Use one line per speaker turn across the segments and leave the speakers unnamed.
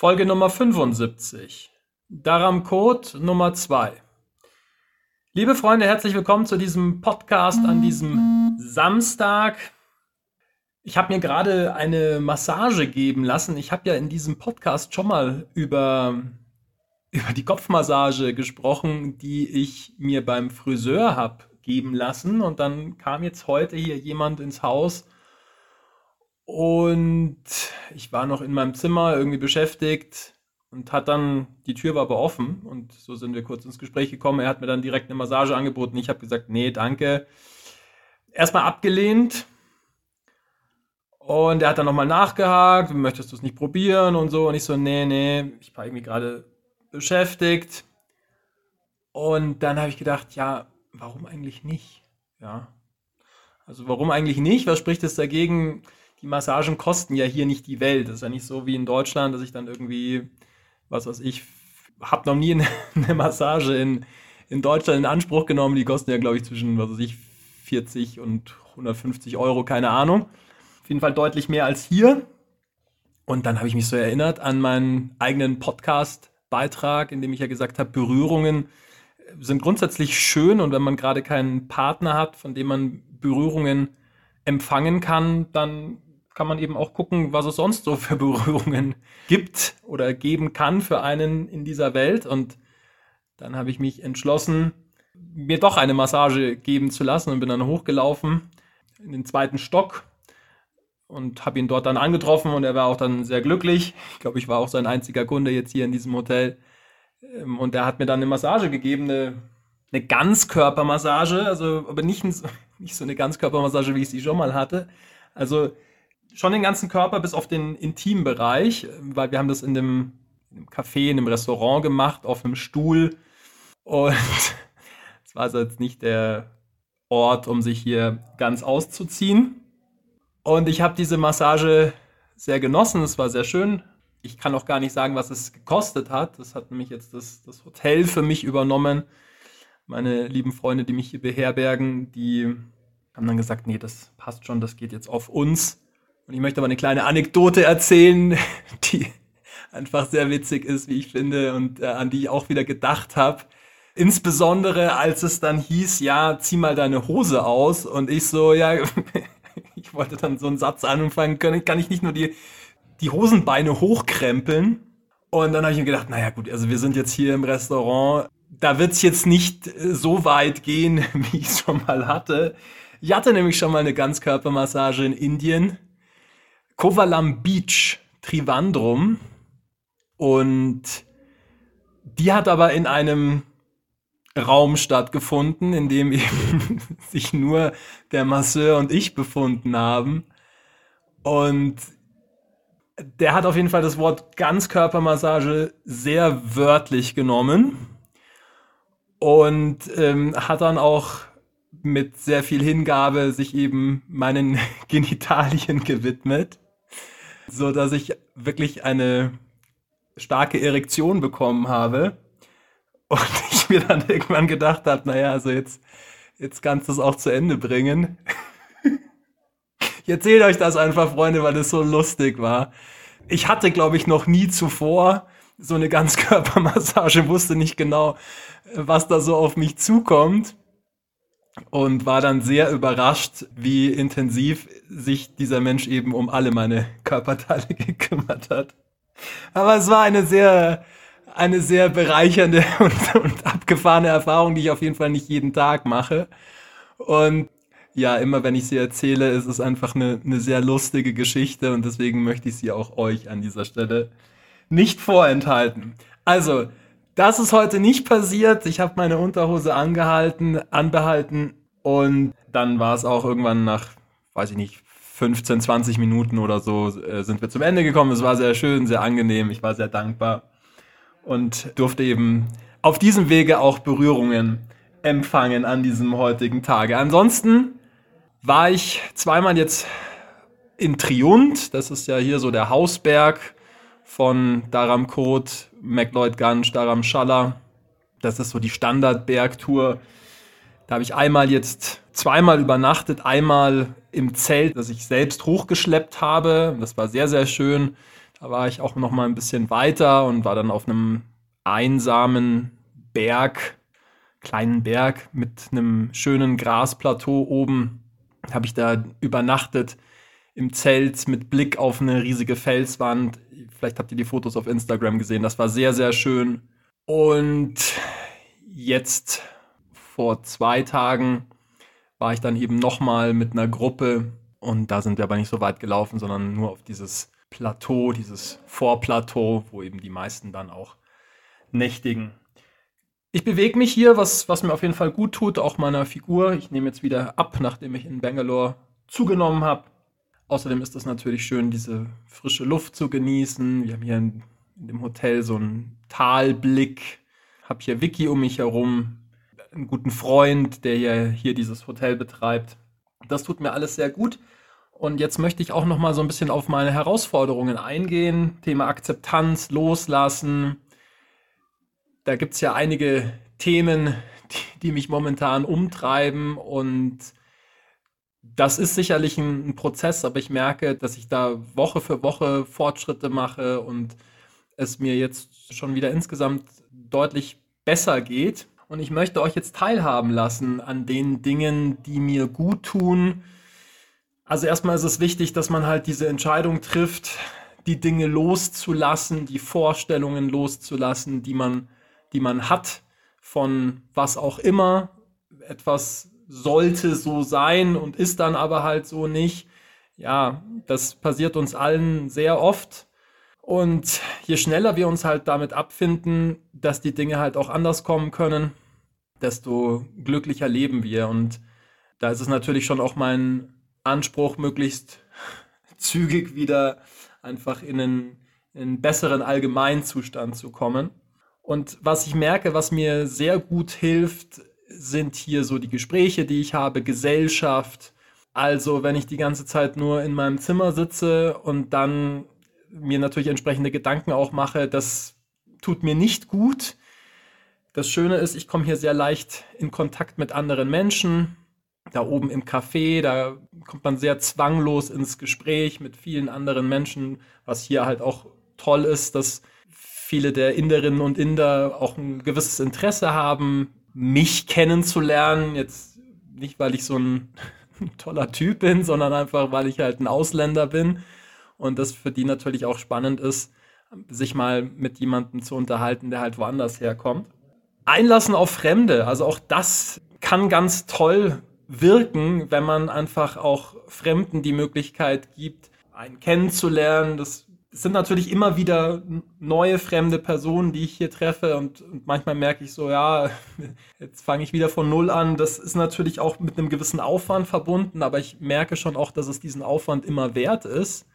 Folge Nummer 75. Daram Code Nummer 2. Liebe Freunde, herzlich willkommen zu diesem Podcast an diesem Samstag. Ich habe mir gerade eine Massage geben lassen. Ich habe ja in diesem Podcast schon mal über, über die Kopfmassage gesprochen, die ich mir beim Friseur habe geben lassen. Und dann kam jetzt heute hier jemand ins Haus und ich war noch in meinem Zimmer irgendwie beschäftigt und hat dann, die Tür war aber offen und so sind wir kurz ins Gespräch gekommen. Er hat mir dann direkt eine Massage angeboten. Ich habe gesagt, nee, danke. Erstmal abgelehnt. Und er hat dann nochmal nachgehakt, möchtest du es nicht probieren und so. Und ich so, nee, nee, ich war irgendwie gerade beschäftigt. Und dann habe ich gedacht, ja, warum eigentlich nicht? Ja. Also warum eigentlich nicht? Was spricht es dagegen? Die Massagen kosten ja hier nicht die Welt. Das ist ja nicht so wie in Deutschland, dass ich dann irgendwie, was weiß ich, habe noch nie eine, eine, Massage in, in Deutschland in Anspruch genommen. Die kosten ja, glaube ich, zwischen, was weiß ich, 40 und 150 Euro, keine Ahnung. Auf jeden Fall deutlich mehr als hier. Und dann habe ich mich so erinnert an meinen eigenen Podcast-Beitrag, in dem ich ja gesagt habe, Berührungen sind grundsätzlich schön und wenn man gerade keinen Partner hat, von dem man Berührungen empfangen kann, dann kann man eben auch gucken, was es sonst so für Berührungen gibt oder geben kann für einen in dieser Welt. Und dann habe ich mich entschlossen, mir doch eine Massage geben zu lassen und bin dann hochgelaufen in den zweiten Stock und habe ihn dort dann angetroffen und er war auch dann sehr glücklich. Ich glaube, ich war auch sein einziger Kunde jetzt hier in diesem Hotel. Ähm, und er hat mir dann eine Massage gegeben, eine, eine Ganzkörpermassage, also aber nicht, nicht so eine Ganzkörpermassage, wie ich sie schon mal hatte. Also schon den ganzen Körper bis auf den Intimbereich, weil wir haben das in dem, in dem Café, in dem Restaurant gemacht, auf einem Stuhl. Und es war also jetzt nicht der Ort, um sich hier ganz auszuziehen. Und ich habe diese Massage sehr genossen, es war sehr schön. Ich kann auch gar nicht sagen, was es gekostet hat. Das hat nämlich jetzt das, das Hotel für mich übernommen. Meine lieben Freunde, die mich hier beherbergen, die haben dann gesagt, nee, das passt schon, das geht jetzt auf uns. Und ich möchte aber eine kleine Anekdote erzählen, die einfach sehr witzig ist, wie ich finde, und äh, an die ich auch wieder gedacht habe. Insbesondere als es dann hieß, ja, zieh mal deine Hose aus. Und ich so, ja, ich wollte dann so einen Satz anfangen können, kann ich nicht nur die, die Hosenbeine hochkrempeln. Und dann habe ich mir gedacht, naja gut, also wir sind jetzt hier im Restaurant, da wird es jetzt nicht so weit gehen, wie ich es schon mal hatte. Ich hatte nämlich schon mal eine Ganzkörpermassage in Indien Kovalam Beach, Trivandrum. Und die hat aber in einem Raum stattgefunden, in dem eben sich nur der Masseur und ich befunden haben. Und der hat auf jeden Fall das Wort Ganzkörpermassage sehr wörtlich genommen und ähm, hat dann auch mit sehr viel Hingabe sich eben meinen Genitalien gewidmet so dass ich wirklich eine starke Erektion bekommen habe und ich mir dann irgendwann gedacht habe, naja, also jetzt, jetzt kannst du es auch zu Ende bringen. ich erzähle euch das einfach, Freunde, weil es so lustig war. Ich hatte, glaube ich, noch nie zuvor so eine Ganzkörpermassage, wusste nicht genau, was da so auf mich zukommt und war dann sehr überrascht, wie intensiv sich dieser Mensch eben um alle meine Körperteile gekümmert hat. Aber es war eine sehr, eine sehr bereichernde und, und abgefahrene Erfahrung, die ich auf jeden Fall nicht jeden Tag mache. Und ja, immer wenn ich sie erzähle, ist es einfach eine, eine sehr lustige Geschichte und deswegen möchte ich sie auch euch an dieser Stelle nicht vorenthalten. Also, das ist heute nicht passiert. Ich habe meine Unterhose angehalten, anbehalten und dann war es auch irgendwann nach, weiß ich nicht, 15, 20 Minuten oder so äh, sind wir zum Ende gekommen. Es war sehr schön, sehr angenehm. Ich war sehr dankbar und durfte eben auf diesem Wege auch Berührungen empfangen an diesem heutigen Tage. Ansonsten war ich zweimal jetzt in Triunt. Das ist ja hier so der Hausberg von Dharamkot, McLeod Ganj, Dharamshala. Das ist so die Standardbergtour. Da habe ich einmal jetzt zweimal übernachtet, einmal im Zelt, das ich selbst hochgeschleppt habe. Das war sehr, sehr schön. Da war ich auch noch mal ein bisschen weiter und war dann auf einem einsamen Berg, kleinen Berg mit einem schönen Grasplateau oben. Habe ich da übernachtet im Zelt mit Blick auf eine riesige Felswand. Vielleicht habt ihr die Fotos auf Instagram gesehen. Das war sehr, sehr schön. Und jetzt vor zwei Tagen war ich dann eben nochmal mit einer Gruppe und da sind wir aber nicht so weit gelaufen, sondern nur auf dieses Plateau, dieses Vorplateau, wo eben die meisten dann auch nächtigen. Ich bewege mich hier, was, was mir auf jeden Fall gut tut, auch meiner Figur. Ich nehme jetzt wieder ab, nachdem ich in Bangalore zugenommen habe. Außerdem ist es natürlich schön, diese frische Luft zu genießen. Wir haben hier in, in dem Hotel so einen Talblick. Habe hier Vicky um mich herum, einen guten Freund, der ja hier dieses Hotel betreibt. Das tut mir alles sehr gut. Und jetzt möchte ich auch noch mal so ein bisschen auf meine Herausforderungen eingehen. Thema Akzeptanz, Loslassen. Da gibt es ja einige Themen, die, die, mich momentan umtreiben. Und das ist sicherlich ein, ein Prozess, aber ich merke, dass ich da Woche für Woche Fortschritte mache und es mir jetzt schon wieder insgesamt deutlich besser geht. Und ich möchte euch jetzt teilhaben lassen an den Dingen, die mir gut tun. Also erstmal ist es wichtig, dass man halt diese Entscheidung trifft, die Dinge loszulassen, die Vorstellungen loszulassen, die man, die man hat von was auch immer. Etwas sollte so sein und ist dann aber halt so nicht. Ja, das passiert uns allen sehr oft. Und je schneller wir uns halt damit abfinden, dass die Dinge halt auch anders kommen können, desto glücklicher leben wir. Und da ist es natürlich schon auch mein Anspruch, möglichst zügig wieder einfach in einen, in einen besseren Allgemeinzustand zu kommen. Und was ich merke, was mir sehr gut hilft, sind hier so die Gespräche, die ich habe, Gesellschaft. Also wenn ich die ganze Zeit nur in meinem Zimmer sitze und dann mir natürlich entsprechende Gedanken auch mache, das tut mir nicht gut. Das Schöne ist, ich komme hier sehr leicht in Kontakt mit anderen Menschen. Da oben im Café, da kommt man sehr zwanglos ins Gespräch mit vielen anderen Menschen, was hier halt auch toll ist, dass viele der Inderinnen und Inder auch ein gewisses Interesse haben, mich kennenzulernen. Jetzt nicht, weil ich so ein toller Typ bin, sondern einfach, weil ich halt ein Ausländer bin und das für die natürlich auch spannend ist, sich mal mit jemandem zu unterhalten, der halt woanders herkommt. Einlassen auf Fremde, also auch das kann ganz toll wirken, wenn man einfach auch Fremden die Möglichkeit gibt, einen kennenzulernen. Das sind natürlich immer wieder neue fremde Personen, die ich hier treffe und, und manchmal merke ich so, ja, jetzt fange ich wieder von Null an. Das ist natürlich auch mit einem gewissen Aufwand verbunden, aber ich merke schon auch, dass es diesen Aufwand immer wert ist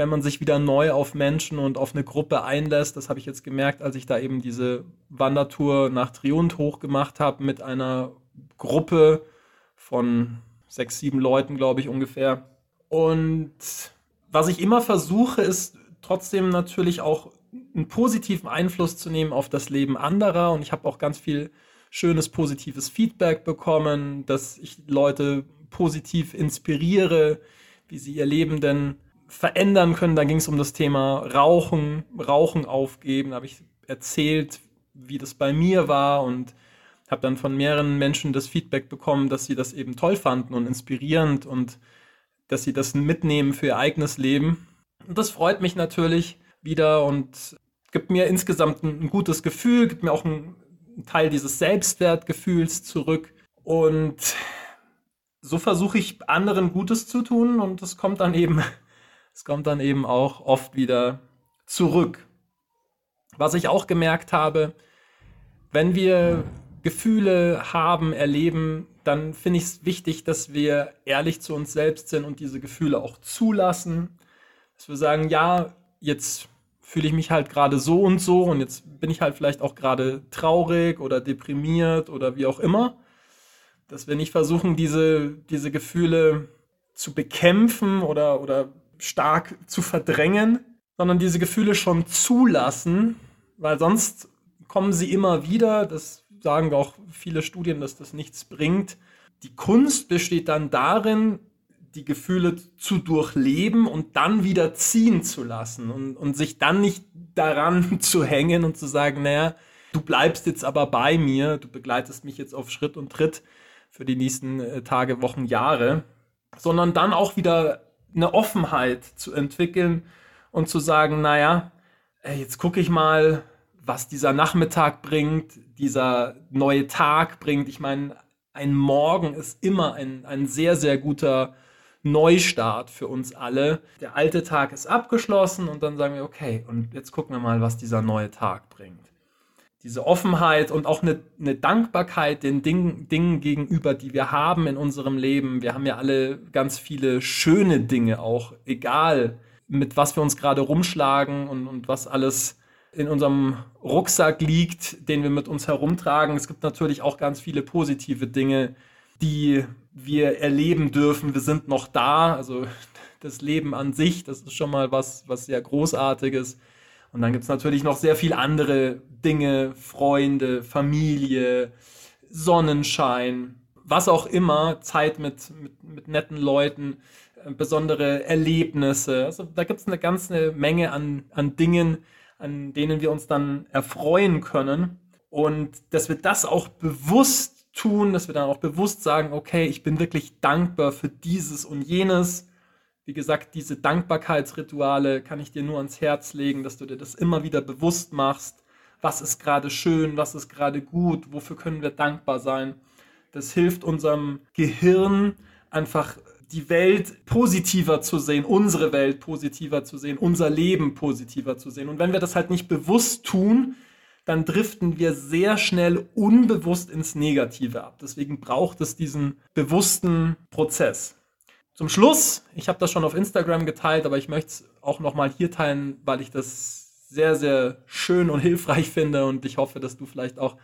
wenn man sich wieder neu auf Menschen und auf eine Gruppe einlässt. Das habe ich jetzt gemerkt, als ich da eben diese Wandertour nach Triunt hochgemacht habe mit einer Gruppe von sechs, sieben Leuten, glaube ich ungefähr. Und was ich immer versuche, ist trotzdem natürlich auch einen positiven Einfluss zu nehmen auf das Leben anderer. Und ich habe auch ganz viel schönes positives Feedback bekommen, dass ich Leute positiv inspiriere, wie sie ihr Leben denn verändern können. Da ging es um das Thema Rauchen, Rauchen aufgeben. Da habe ich erzählt, wie das bei mir war und habe dann von mehreren Menschen das Feedback bekommen, dass sie das eben toll fanden und inspirierend und dass sie das mitnehmen für ihr eigenes Leben. Und das freut mich natürlich wieder und gibt mir insgesamt ein, ein gutes Gefühl, gibt mir auch einen Teil dieses Selbstwertgefühls zurück. Und so versuche ich anderen Gutes zu tun und das kommt dann eben es kommt dann eben auch oft wieder zurück. Was ich auch gemerkt habe, wenn wir Gefühle haben, erleben, dann finde ich es wichtig, dass wir ehrlich zu uns selbst sind und diese Gefühle auch zulassen. Dass wir sagen, ja, jetzt fühle ich mich halt gerade so und so und jetzt bin ich halt vielleicht auch gerade traurig oder deprimiert oder wie auch immer. Dass wir nicht versuchen, diese, diese Gefühle zu bekämpfen oder, oder stark zu verdrängen, sondern diese Gefühle schon zulassen, weil sonst kommen sie immer wieder. Das sagen auch viele Studien, dass das nichts bringt. Die Kunst besteht dann darin, die Gefühle zu durchleben und dann wieder ziehen zu lassen und, und sich dann nicht daran zu hängen und zu sagen, naja, du bleibst jetzt aber bei mir, du begleitest mich jetzt auf Schritt und Tritt für die nächsten äh, Tage, Wochen, Jahre, sondern dann auch wieder eine Offenheit zu entwickeln und zu sagen, naja, jetzt gucke ich mal, was dieser Nachmittag bringt, dieser neue Tag bringt. Ich meine, ein Morgen ist immer ein, ein sehr, sehr guter Neustart für uns alle. Der alte Tag ist abgeschlossen und dann sagen wir, okay, und jetzt gucken wir mal, was dieser neue Tag bringt. Diese Offenheit und auch eine, eine Dankbarkeit den Ding, Dingen gegenüber, die wir haben in unserem Leben. Wir haben ja alle ganz viele schöne Dinge auch, egal mit was wir uns gerade rumschlagen und, und was alles in unserem Rucksack liegt, den wir mit uns herumtragen. Es gibt natürlich auch ganz viele positive Dinge, die wir erleben dürfen. Wir sind noch da. Also das Leben an sich, das ist schon mal was, was sehr Großartiges. Und dann gibt es natürlich noch sehr viele andere Dinge, Freunde, Familie, Sonnenschein, was auch immer, Zeit mit, mit, mit netten Leuten, äh, besondere Erlebnisse. Also da gibt es eine ganze Menge an, an Dingen, an denen wir uns dann erfreuen können. Und dass wir das auch bewusst tun, dass wir dann auch bewusst sagen, okay, ich bin wirklich dankbar für dieses und jenes. Wie gesagt, diese Dankbarkeitsrituale kann ich dir nur ans Herz legen, dass du dir das immer wieder bewusst machst. Was ist gerade schön, was ist gerade gut, wofür können wir dankbar sein. Das hilft unserem Gehirn einfach die Welt positiver zu sehen, unsere Welt positiver zu sehen, unser Leben positiver zu sehen. Und wenn wir das halt nicht bewusst tun, dann driften wir sehr schnell unbewusst ins Negative ab. Deswegen braucht es diesen bewussten Prozess. Zum Schluss, ich habe das schon auf Instagram geteilt, aber ich möchte es auch nochmal hier teilen, weil ich das sehr, sehr schön und hilfreich finde und ich hoffe, dass du vielleicht auch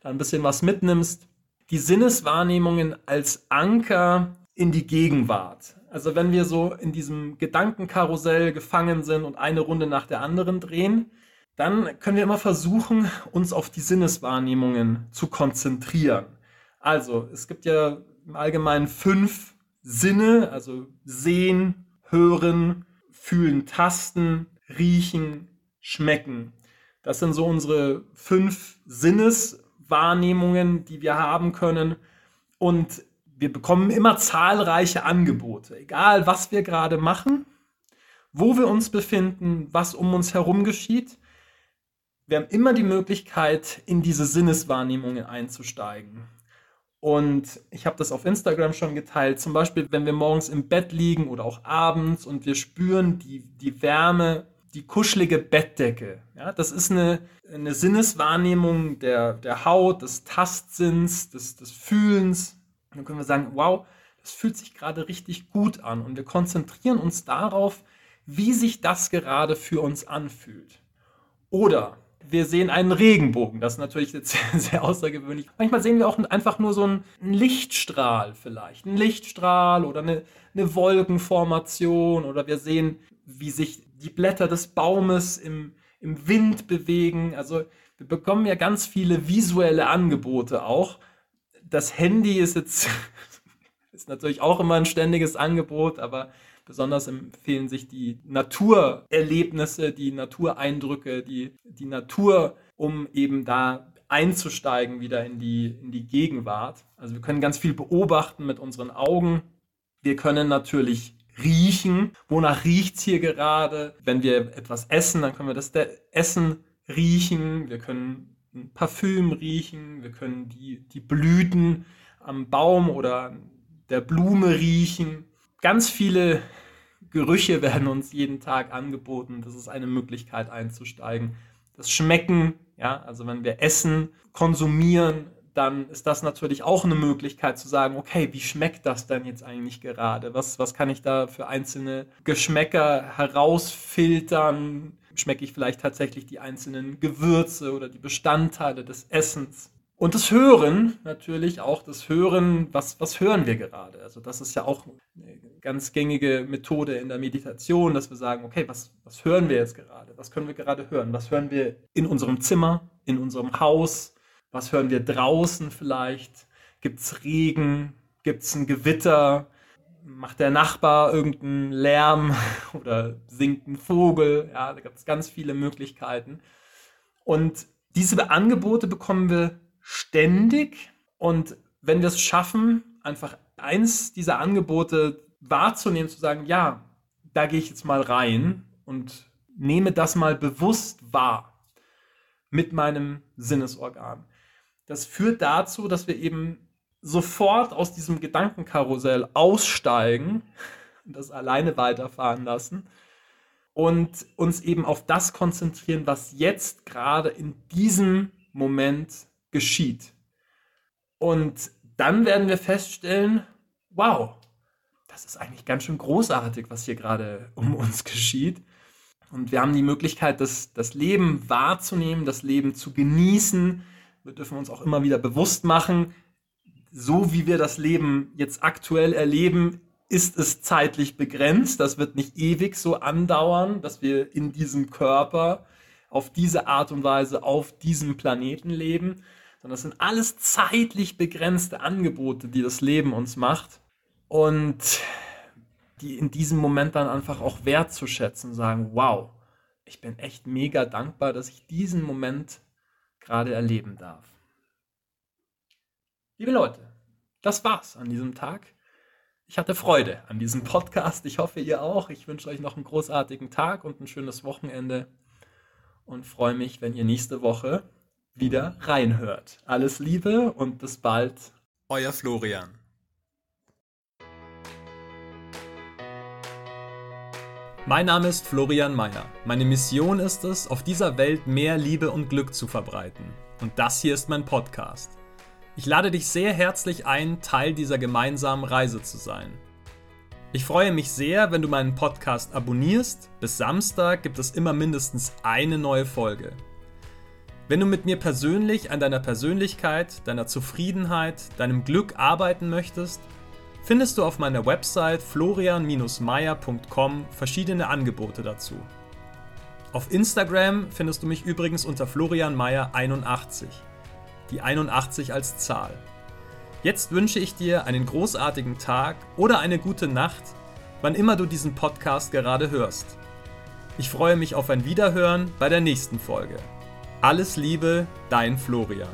da ein bisschen was mitnimmst. Die Sinneswahrnehmungen als Anker in die Gegenwart. Also wenn wir so in diesem Gedankenkarussell gefangen sind und eine Runde nach der anderen drehen, dann können wir immer versuchen, uns auf die Sinneswahrnehmungen zu konzentrieren. Also es gibt ja im Allgemeinen fünf Sinne, also sehen, hören, fühlen, tasten, riechen, schmecken. Das sind so unsere fünf Sinneswahrnehmungen, die wir haben können. Und wir bekommen immer zahlreiche Angebote, egal was wir gerade machen, wo wir uns befinden, was um uns herum geschieht. Wir haben immer die Möglichkeit, in diese Sinneswahrnehmungen einzusteigen. Und ich habe das auf Instagram schon geteilt. Zum Beispiel, wenn wir morgens im Bett liegen oder auch abends und wir spüren die, die Wärme, die kuschelige Bettdecke. Ja, das ist eine, eine Sinneswahrnehmung der, der Haut, des Tastsinns, des, des Fühlens. Dann können wir sagen, wow, das fühlt sich gerade richtig gut an. Und wir konzentrieren uns darauf, wie sich das gerade für uns anfühlt. Oder wir sehen einen Regenbogen. Das ist natürlich jetzt sehr, sehr außergewöhnlich. Manchmal sehen wir auch einfach nur so einen Lichtstrahl vielleicht. Ein Lichtstrahl oder eine, eine Wolkenformation. Oder wir sehen, wie sich die Blätter des Baumes im, im Wind bewegen. Also wir bekommen ja ganz viele visuelle Angebote auch das Handy ist jetzt ist natürlich auch immer ein ständiges Angebot, aber besonders empfehlen sich die Naturerlebnisse, die Natureindrücke, die, die Natur, um eben da einzusteigen wieder in die, in die Gegenwart. Also wir können ganz viel beobachten mit unseren Augen. Wir können natürlich riechen. Wonach riecht es hier gerade? Wenn wir etwas essen, dann können wir das Essen riechen. Wir können ein Parfüm riechen, wir können die, die Blüten am Baum oder der Blume riechen. Ganz viele Gerüche werden uns jeden Tag angeboten. Das ist eine Möglichkeit einzusteigen. Das Schmecken, ja, also wenn wir essen, konsumieren, dann ist das natürlich auch eine Möglichkeit zu sagen, okay, wie schmeckt das denn jetzt eigentlich gerade? Was, was kann ich da für einzelne Geschmäcker herausfiltern? schmecke ich vielleicht tatsächlich die einzelnen Gewürze oder die Bestandteile des Essens. Und das Hören, natürlich auch das Hören, was, was hören wir gerade? Also das ist ja auch eine ganz gängige Methode in der Meditation, dass wir sagen, okay, was, was hören wir jetzt gerade? Was können wir gerade hören? Was hören wir in unserem Zimmer, in unserem Haus? Was hören wir draußen vielleicht? Gibt es Regen? Gibt es ein Gewitter? macht der Nachbar irgendeinen Lärm oder singt ein Vogel. Ja, da gibt es ganz viele Möglichkeiten. Und diese Angebote bekommen wir ständig. Und wenn wir es schaffen, einfach eins dieser Angebote wahrzunehmen, zu sagen, ja, da gehe ich jetzt mal rein und nehme das mal bewusst wahr mit meinem Sinnesorgan. Das führt dazu, dass wir eben sofort aus diesem Gedankenkarussell aussteigen und das alleine weiterfahren lassen und uns eben auf das konzentrieren, was jetzt gerade in diesem Moment geschieht. Und dann werden wir feststellen, wow, das ist eigentlich ganz schön großartig, was hier gerade um uns geschieht. Und wir haben die Möglichkeit, das, das Leben wahrzunehmen, das Leben zu genießen. Wir dürfen uns auch immer wieder bewusst machen, so wie wir das Leben jetzt aktuell erleben, ist es zeitlich begrenzt. Das wird nicht ewig so andauern, dass wir in diesem Körper auf diese Art und Weise auf diesem Planeten leben, sondern das sind alles zeitlich begrenzte Angebote, die das Leben uns macht. Und die in diesem Moment dann einfach auch wertzuschätzen, sagen, wow, ich bin echt mega dankbar, dass ich diesen Moment gerade erleben darf. Liebe Leute, das war's an diesem Tag. Ich hatte Freude an diesem Podcast. Ich hoffe, ihr auch. Ich wünsche euch noch einen großartigen Tag und ein schönes Wochenende und freue mich, wenn ihr nächste Woche wieder reinhört. Alles Liebe und bis bald. Euer Florian. Mein Name ist Florian Mayer. Meine Mission ist es, auf dieser Welt mehr Liebe und Glück zu verbreiten. Und das hier ist mein Podcast. Ich lade dich sehr herzlich ein, Teil dieser gemeinsamen Reise zu sein. Ich freue mich sehr, wenn du meinen Podcast abonnierst. Bis Samstag gibt es immer mindestens eine neue Folge. Wenn du mit mir persönlich an deiner Persönlichkeit, deiner Zufriedenheit, deinem Glück arbeiten möchtest, findest du auf meiner Website florian-meier.com verschiedene Angebote dazu. Auf Instagram findest du mich übrigens unter florianmeier81. Die 81 als Zahl. Jetzt wünsche ich dir einen großartigen Tag oder eine gute Nacht, wann immer du diesen Podcast gerade hörst. Ich freue mich auf ein Wiederhören bei der nächsten Folge. Alles Liebe, dein Florian.